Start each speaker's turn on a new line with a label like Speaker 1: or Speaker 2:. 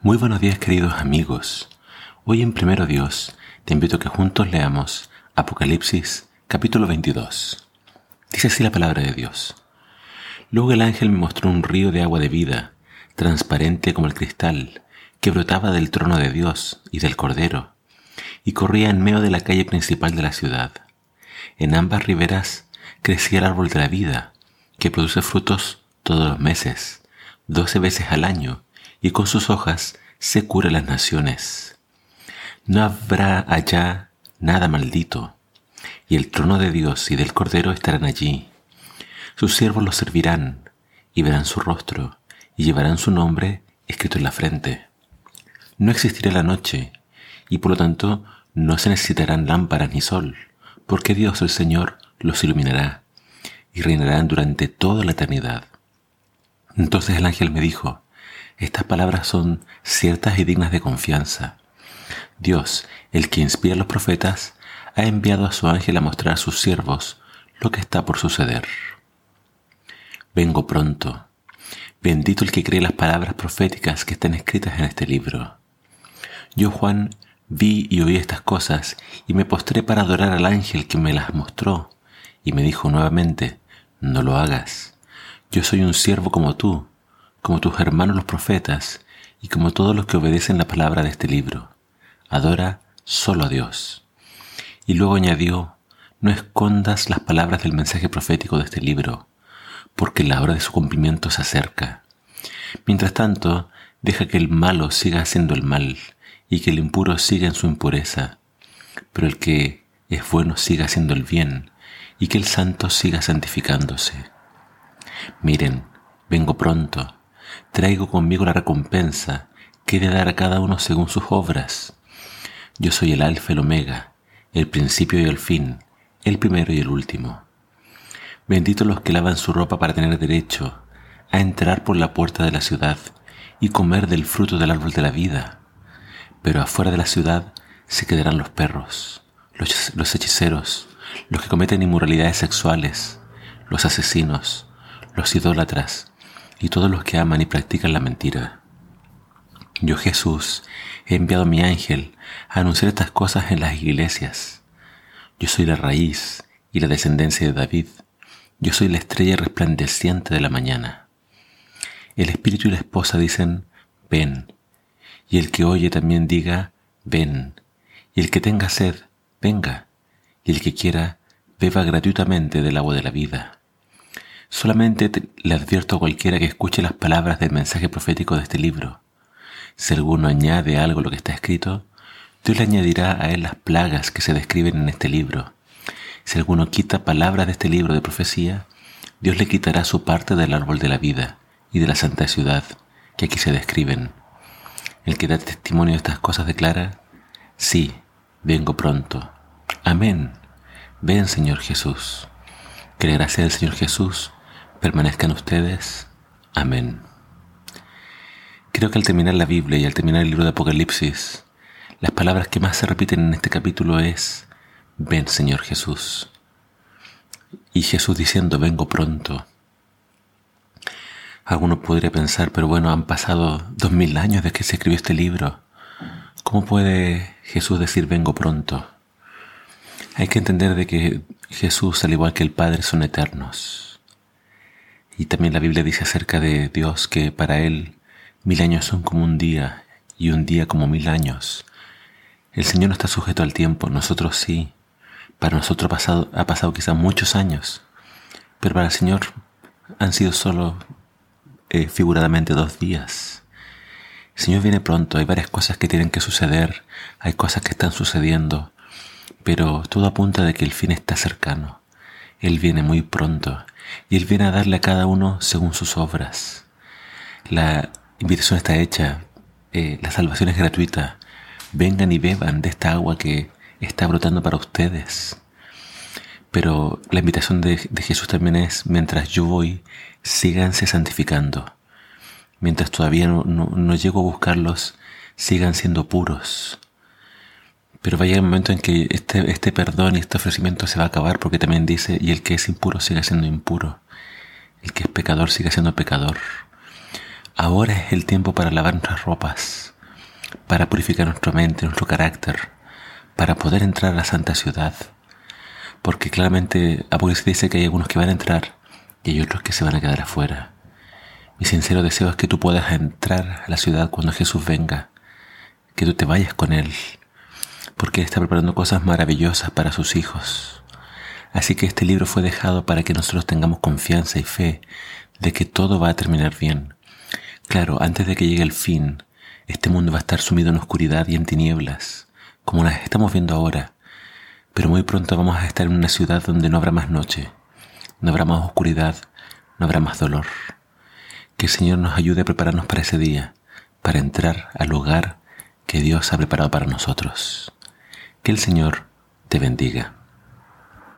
Speaker 1: Muy buenos días queridos amigos. Hoy en Primero Dios te invito a que juntos leamos Apocalipsis capítulo 22. Dice así la palabra de Dios. Luego el ángel me mostró un río de agua de vida, transparente como el cristal, que brotaba del trono de Dios y del Cordero, y corría en medio de la calle principal de la ciudad. En ambas riberas crecía el árbol de la vida, que produce frutos todos los meses, doce veces al año, y con sus hojas se cura las naciones. No habrá allá nada maldito, y el trono de Dios y del Cordero estarán allí. Sus siervos los servirán, y verán su rostro, y llevarán su nombre escrito en la frente. No existirá la noche, y por lo tanto no se necesitarán lámparas ni sol, porque Dios el Señor los iluminará, y reinarán durante toda la eternidad. Entonces el ángel me dijo, estas palabras son ciertas y dignas de confianza. Dios, el que inspira a los profetas, ha enviado a su ángel a mostrar a sus siervos lo que está por suceder. Vengo pronto. Bendito el que cree las palabras proféticas que están escritas en este libro. Yo, Juan, vi y oí estas cosas y me postré para adorar al ángel que me las mostró y me dijo nuevamente, no lo hagas. Yo soy un siervo como tú como tus hermanos los profetas y como todos los que obedecen la palabra de este libro. Adora solo a Dios. Y luego añadió, no escondas las palabras del mensaje profético de este libro, porque la hora de su cumplimiento se acerca. Mientras tanto, deja que el malo siga haciendo el mal y que el impuro siga en su impureza, pero el que es bueno siga haciendo el bien y que el santo siga santificándose. Miren, vengo pronto traigo conmigo la recompensa que he de dar a cada uno según sus obras. Yo soy el alfa y el omega, el principio y el fin, el primero y el último. Benditos los que lavan su ropa para tener derecho a entrar por la puerta de la ciudad y comer del fruto del árbol de la vida. Pero afuera de la ciudad se quedarán los perros, los, los hechiceros, los que cometen inmoralidades sexuales, los asesinos, los idólatras, y todos los que aman y practican la mentira. Yo Jesús he enviado a mi ángel a anunciar estas cosas en las iglesias. Yo soy la raíz y la descendencia de David. Yo soy la estrella resplandeciente de la mañana. El espíritu y la esposa dicen, ven. Y el que oye también diga, ven. Y el que tenga sed, venga. Y el que quiera, beba gratuitamente del agua de la vida. Solamente le advierto a cualquiera que escuche las palabras del mensaje profético de este libro. Si alguno añade algo a lo que está escrito, Dios le añadirá a él las plagas que se describen en este libro. Si alguno quita palabras de este libro de profecía, Dios le quitará su parte del árbol de la vida y de la santa ciudad que aquí se describen. El que da testimonio de estas cosas declara, sí, vengo pronto. Amén. Ven Señor Jesús. Que la gracia Señor Jesús permanezcan ustedes. Amén. Creo que al terminar la Biblia y al terminar el libro de Apocalipsis, las palabras que más se repiten en este capítulo es, ven Señor Jesús. Y Jesús diciendo, vengo pronto. Alguno podría pensar, pero bueno, han pasado dos mil años desde que se escribió este libro. ¿Cómo puede Jesús decir vengo pronto? Hay que entender de que Jesús, al igual que el Padre, son eternos y también la Biblia dice acerca de Dios que para Él mil años son como un día y un día como mil años. El Señor no está sujeto al tiempo, nosotros sí. Para nosotros ha pasado, ha pasado quizás muchos años, pero para el Señor han sido solo eh, figuradamente dos días. El Señor viene pronto, hay varias cosas que tienen que suceder, hay cosas que están sucediendo, pero todo apunta de que el fin está cercano. Él viene muy pronto y Él viene a darle a cada uno según sus obras. La invitación está hecha, eh, la salvación es gratuita. Vengan y beban de esta agua que está brotando para ustedes. Pero la invitación de, Jesús también es, mientras yo voy, síganse santificando. Mientras todavía no, no llego a buscarlos, sigan siendo puros. Pero va a llegar un momento en que este, este perdón y este ofrecimiento se va a acabar porque también dice, y el que es impuro siga siendo impuro, el que es pecador siga siendo pecador. Ahora es el tiempo para lavar nuestras ropas, para purificar nuestra mente, nuestro carácter, para poder entrar a la santa ciudad. Porque claramente Apocalipsis dice que hay algunos que van a entrar y hay otros que se van a quedar afuera. Mi sincero deseo es que tú puedas entrar a la ciudad cuando Jesús venga, que tú te vayas con Él, porque está preparando cosas maravillosas para sus hijos. Así que este libro fue dejado para que nosotros tengamos confianza y fe de que todo va a terminar bien. Claro, antes de que llegue el fin, este mundo va a estar sumido en oscuridad y en tinieblas, como las estamos viendo ahora, pero muy pronto vamos a estar en una ciudad donde no habrá más noche, no habrá más oscuridad, no habrá más dolor. Que el Señor nos ayude a prepararnos para ese día, para entrar al hogar que Dios ha preparado para nosotros. Que el Señor te bendiga.